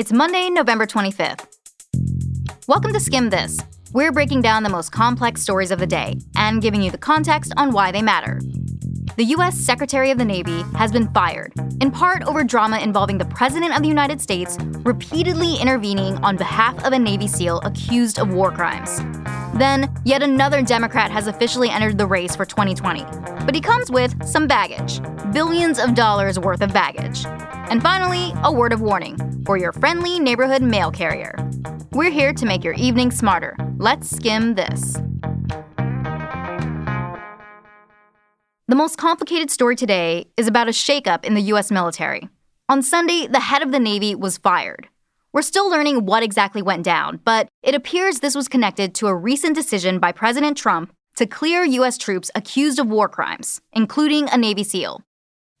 It's Monday, November 25th. Welcome to Skimm This. We're breaking down the most complex stories of the day and giving you the context on why they matter. The U.S. Secretary of the Navy has been fired, in part over drama involving the President of the United States repeatedly intervening on behalf of a Navy SEAL accused of war crimes. Then, yet another Democrat has officially entered the race for 2020, but he comes with some baggage billions of dollars worth of baggage. And finally, a word of warning for your friendly neighborhood mail carrier. We're here to make your evening smarter. Let's skim this. The most complicated story today is about a shakeup in the U.S. military. On Sunday, the head of the Navy was fired. We're still learning what exactly went down, but it appears this was connected to a recent decision by President Trump to clear U.S. troops accused of war crimes, including a Navy SEAL.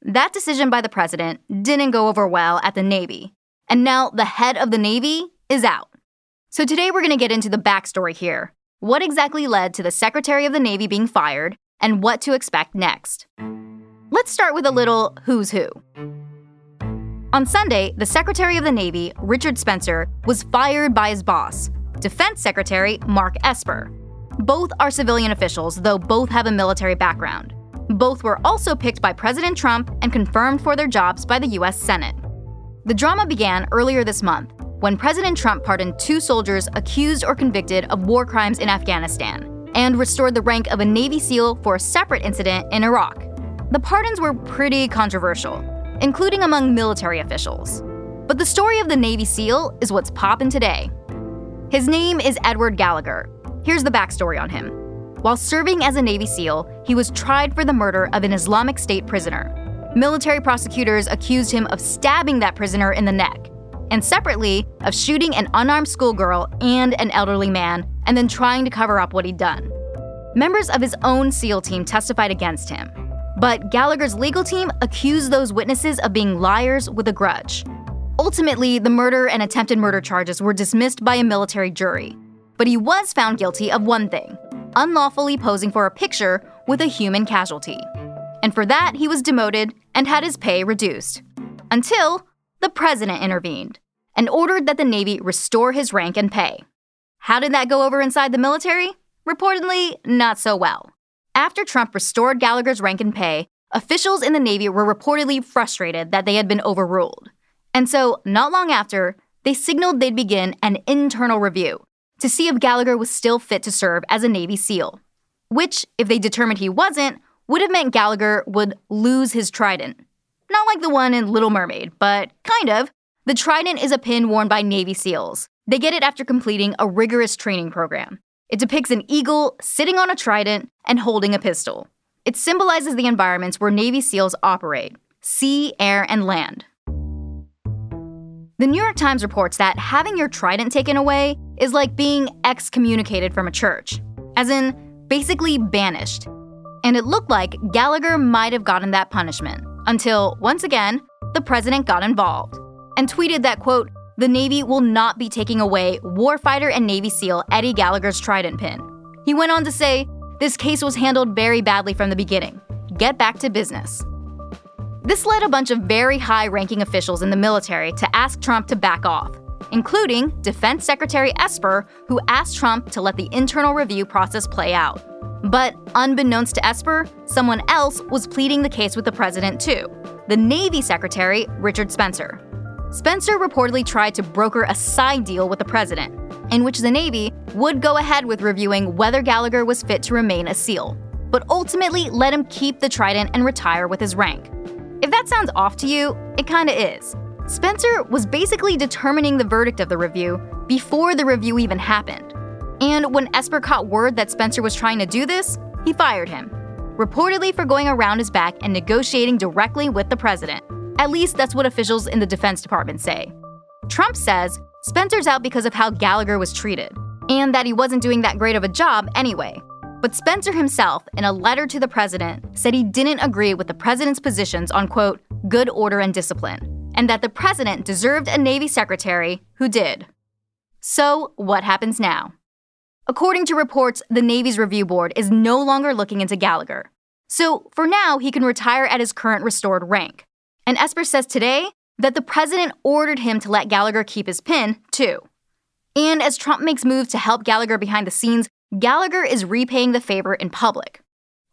That decision by the president didn't go over well at the Navy, and now the head of the Navy is out. So today we're going to get into the backstory here. What exactly led to the Secretary of the Navy being fired, and what to expect next. Let's start with a little who's who. On Sunday, the Secretary of the Navy, Richard Spencer, was fired by his boss, Defense Secretary Mark Esper. Both are civilian officials, though both have a military background. Both were also picked by President Trump and confirmed for their jobs by the U.S. Senate. The drama began earlier this month when President Trump pardoned two soldiers accused or convicted of war crimes in Afghanistan and restored the rank of a Navy SEAL for a separate incident in Iraq. The pardons were pretty controversial, including among military officials. But the story of the Navy SEAL is what's poppin' today. His name is Edward Gallagher. Here's the backstory on him. While serving as a Navy SEAL, he was tried for the murder of an Islamic State prisoner. Military prosecutors accused him of stabbing that prisoner in the neck, and separately, of shooting an unarmed schoolgirl and an elderly man and then trying to cover up what he'd done. Members of his own SEAL team testified against him, but Gallagher's legal team accused those witnesses of being liars with a grudge. Ultimately, the murder and attempted murder charges were dismissed by a military jury, but he was found guilty of one thing unlawfully posing for a picture with a human casualty. And for that, he was demoted and had his pay reduced. Until the president intervened and ordered that the Navy restore his rank and pay. How did that go over inside the military? Reportedly, not so well. After Trump restored Gallagher's rank and pay, officials in the Navy were reportedly frustrated that they had been overruled. And so, not long after, they signaled they'd begin an internal review to see if Gallagher was still fit to serve as a Navy SEAL. Which, if they determined he wasn't, would have meant Gallagher would lose his trident. Not like the one in Little Mermaid, but kind of. The trident is a pin worn by Navy SEALs, they get it after completing a rigorous training program. It depicts an eagle sitting on a trident and holding a pistol. It symbolizes the environments where Navy SEALs operate sea, air, and land. The New York Times reports that having your trident taken away is like being excommunicated from a church, as in, basically banished. And it looked like Gallagher might have gotten that punishment until, once again, the president got involved and tweeted that, quote, the Navy will not be taking away warfighter and Navy SEAL Eddie Gallagher's trident pin. He went on to say, This case was handled very badly from the beginning. Get back to business. This led a bunch of very high ranking officials in the military to ask Trump to back off, including Defense Secretary Esper, who asked Trump to let the internal review process play out. But unbeknownst to Esper, someone else was pleading the case with the president too the Navy Secretary, Richard Spencer. Spencer reportedly tried to broker a side deal with the president, in which the Navy would go ahead with reviewing whether Gallagher was fit to remain a SEAL, but ultimately let him keep the trident and retire with his rank. If that sounds off to you, it kinda is. Spencer was basically determining the verdict of the review before the review even happened. And when Esper caught word that Spencer was trying to do this, he fired him, reportedly for going around his back and negotiating directly with the president. At least that's what officials in the Defense Department say. Trump says Spencer's out because of how Gallagher was treated, and that he wasn't doing that great of a job anyway. But Spencer himself, in a letter to the president, said he didn't agree with the president's positions on, quote, good order and discipline, and that the president deserved a Navy secretary who did. So, what happens now? According to reports, the Navy's review board is no longer looking into Gallagher. So, for now, he can retire at his current restored rank. And Esper says today that the president ordered him to let Gallagher keep his pin, too. And as Trump makes moves to help Gallagher behind the scenes, Gallagher is repaying the favor in public.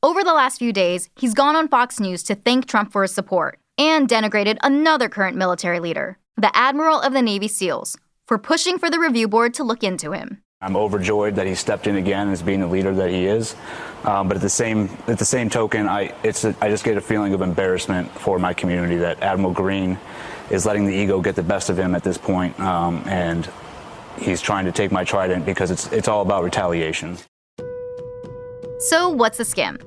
Over the last few days, he's gone on Fox News to thank Trump for his support and denigrated another current military leader, the Admiral of the Navy SEALs, for pushing for the review board to look into him. I'm overjoyed that he stepped in again as being the leader that he is. Um, but at the same at the same token, I it's a, I just get a feeling of embarrassment for my community that Admiral Green is letting the ego get the best of him at this point, um, and he's trying to take my trident because it's it's all about retaliation. So what's the scam?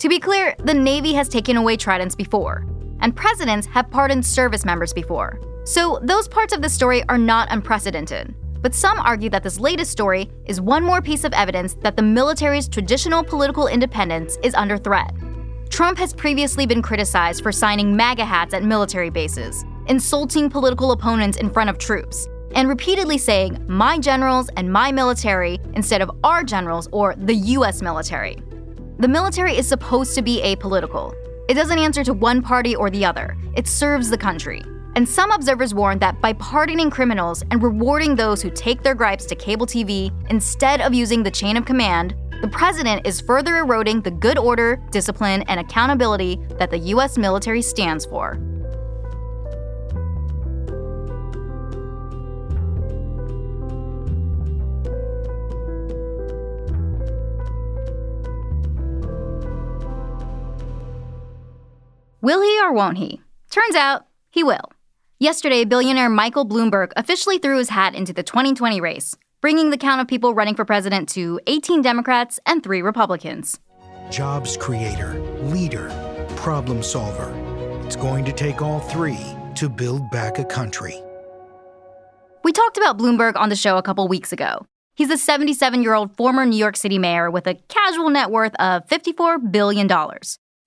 To be clear, the Navy has taken away tridents before, and presidents have pardoned service members before. So those parts of the story are not unprecedented. But some argue that this latest story is one more piece of evidence that the military's traditional political independence is under threat. Trump has previously been criticized for signing MAGA hats at military bases, insulting political opponents in front of troops, and repeatedly saying, my generals and my military instead of our generals or the US military. The military is supposed to be apolitical. It doesn't answer to one party or the other, it serves the country. And some observers warn that by pardoning criminals and rewarding those who take their gripes to cable TV instead of using the chain of command, the president is further eroding the good order, discipline, and accountability that the U.S. military stands for. Will he or won't he? Turns out, he will. Yesterday, billionaire Michael Bloomberg officially threw his hat into the 2020 race, bringing the count of people running for president to 18 Democrats and 3 Republicans. Jobs creator, leader, problem solver. It's going to take all three to build back a country. We talked about Bloomberg on the show a couple weeks ago. He's a 77 year old former New York City mayor with a casual net worth of $54 billion,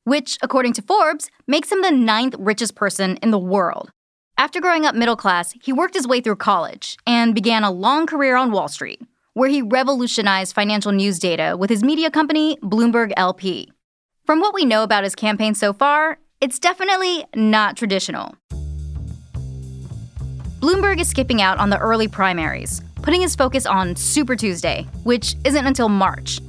which, according to Forbes, makes him the ninth richest person in the world. After growing up middle class, he worked his way through college and began a long career on Wall Street, where he revolutionized financial news data with his media company, Bloomberg LP. From what we know about his campaign so far, it's definitely not traditional. Bloomberg is skipping out on the early primaries, putting his focus on Super Tuesday, which isn't until March.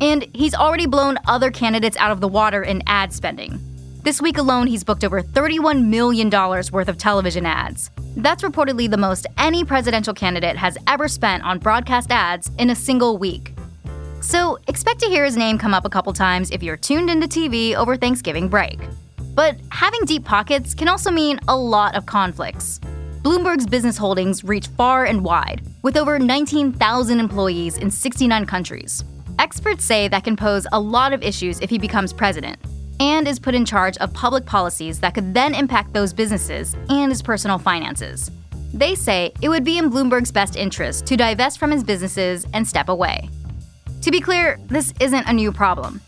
And he's already blown other candidates out of the water in ad spending, this week alone, he's booked over $31 million worth of television ads. That's reportedly the most any presidential candidate has ever spent on broadcast ads in a single week. So, expect to hear his name come up a couple times if you're tuned into TV over Thanksgiving break. But having deep pockets can also mean a lot of conflicts. Bloomberg's business holdings reach far and wide, with over 19,000 employees in 69 countries. Experts say that can pose a lot of issues if he becomes president, and is put in charge of public policies that could then impact those businesses and his personal finances. They say it would be in Bloomberg's best interest to divest from his businesses and step away. To be clear, this isn't a new problem.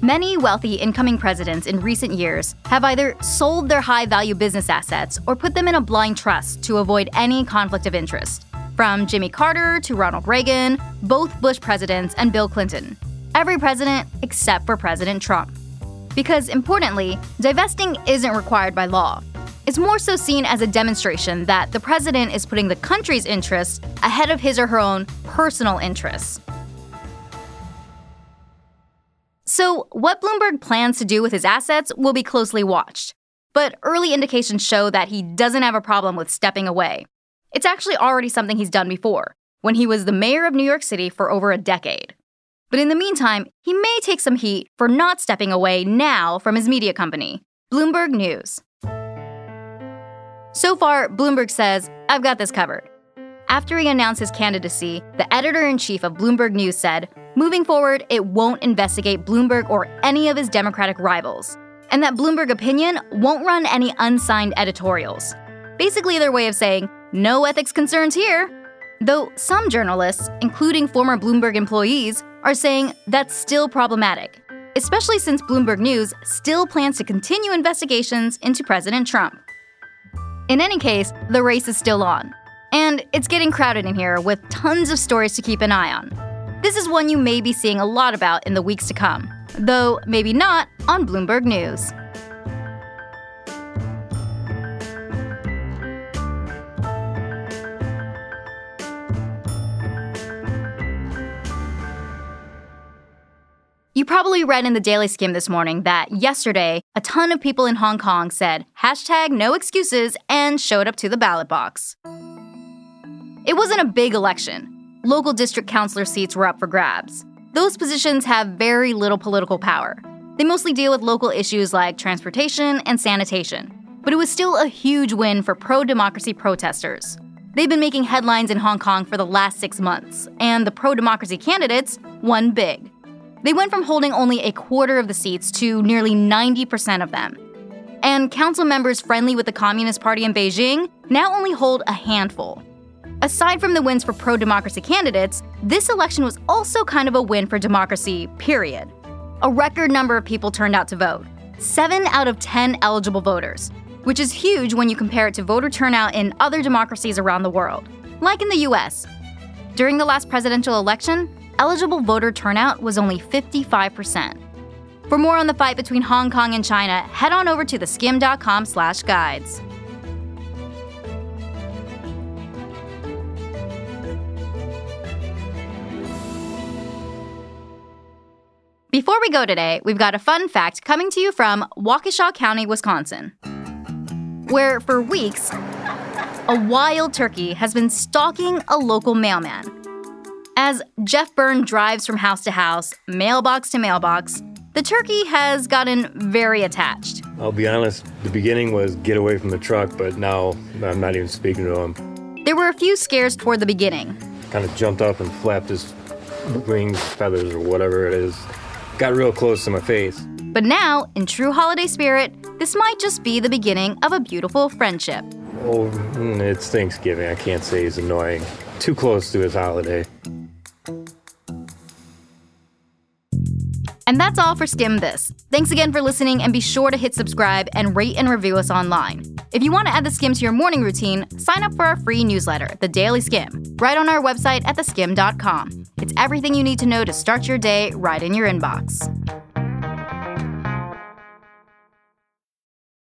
Many wealthy incoming presidents in recent years have either sold their high value business assets or put them in a blind trust to avoid any conflict of interest. From Jimmy Carter to Ronald Reagan, both Bush presidents, and Bill Clinton. Every president except for President Trump. Because importantly, divesting isn't required by law. It's more so seen as a demonstration that the president is putting the country's interests ahead of his or her own personal interests. So, what Bloomberg plans to do with his assets will be closely watched. But early indications show that he doesn't have a problem with stepping away. It's actually already something he's done before, when he was the mayor of New York City for over a decade. But in the meantime, he may take some heat for not stepping away now from his media company, Bloomberg News. So far, Bloomberg says, I've got this covered. After he announced his candidacy, the editor in chief of Bloomberg News said, moving forward, it won't investigate Bloomberg or any of his Democratic rivals, and that Bloomberg Opinion won't run any unsigned editorials. Basically, their way of saying, no ethics concerns here. Though some journalists, including former Bloomberg employees, are saying that's still problematic, especially since Bloomberg News still plans to continue investigations into President Trump. In any case, the race is still on, and it's getting crowded in here with tons of stories to keep an eye on. This is one you may be seeing a lot about in the weeks to come, though maybe not on Bloomberg News. You probably read in the Daily Skimm this morning that yesterday, a ton of people in Hong Kong said hashtag no excuses and showed up to the ballot box. It wasn't a big election. Local district councilor seats were up for grabs. Those positions have very little political power. They mostly deal with local issues like transportation and sanitation. But it was still a huge win for pro democracy protesters. They've been making headlines in Hong Kong for the last six months, and the pro democracy candidates won big. They went from holding only a quarter of the seats to nearly 90% of them. And council members friendly with the Communist Party in Beijing now only hold a handful. Aside from the wins for pro democracy candidates, this election was also kind of a win for democracy, period. A record number of people turned out to vote 7 out of 10 eligible voters, which is huge when you compare it to voter turnout in other democracies around the world, like in the US. During the last presidential election, eligible voter turnout was only 55%. For more on the fight between Hong Kong and China, head on over to theskimm.com/guides. Before we go today, we've got a fun fact coming to you from Waukesha County, Wisconsin, where for weeks, a wild turkey has been stalking a local mailman. As Jeff Byrne drives from house to house, mailbox to mailbox, the turkey has gotten very attached. I'll be honest, the beginning was get away from the truck, but now I'm not even speaking to him. There were a few scares toward the beginning. Kind of jumped up and flapped his wings, feathers, or whatever it is. Got real close to my face. But now, in true holiday spirit, this might just be the beginning of a beautiful friendship. Oh, mm, it's Thanksgiving. I can't say he's annoying. Too close to his holiday. And that's all for Skimm This. Thanks again for listening, and be sure to hit subscribe and rate and review us online. If you want to add the Skimm to your morning routine, sign up for our free newsletter, The Daily Skimm, right on our website at theskimm.com. It's everything you need to know to start your day right in your inbox.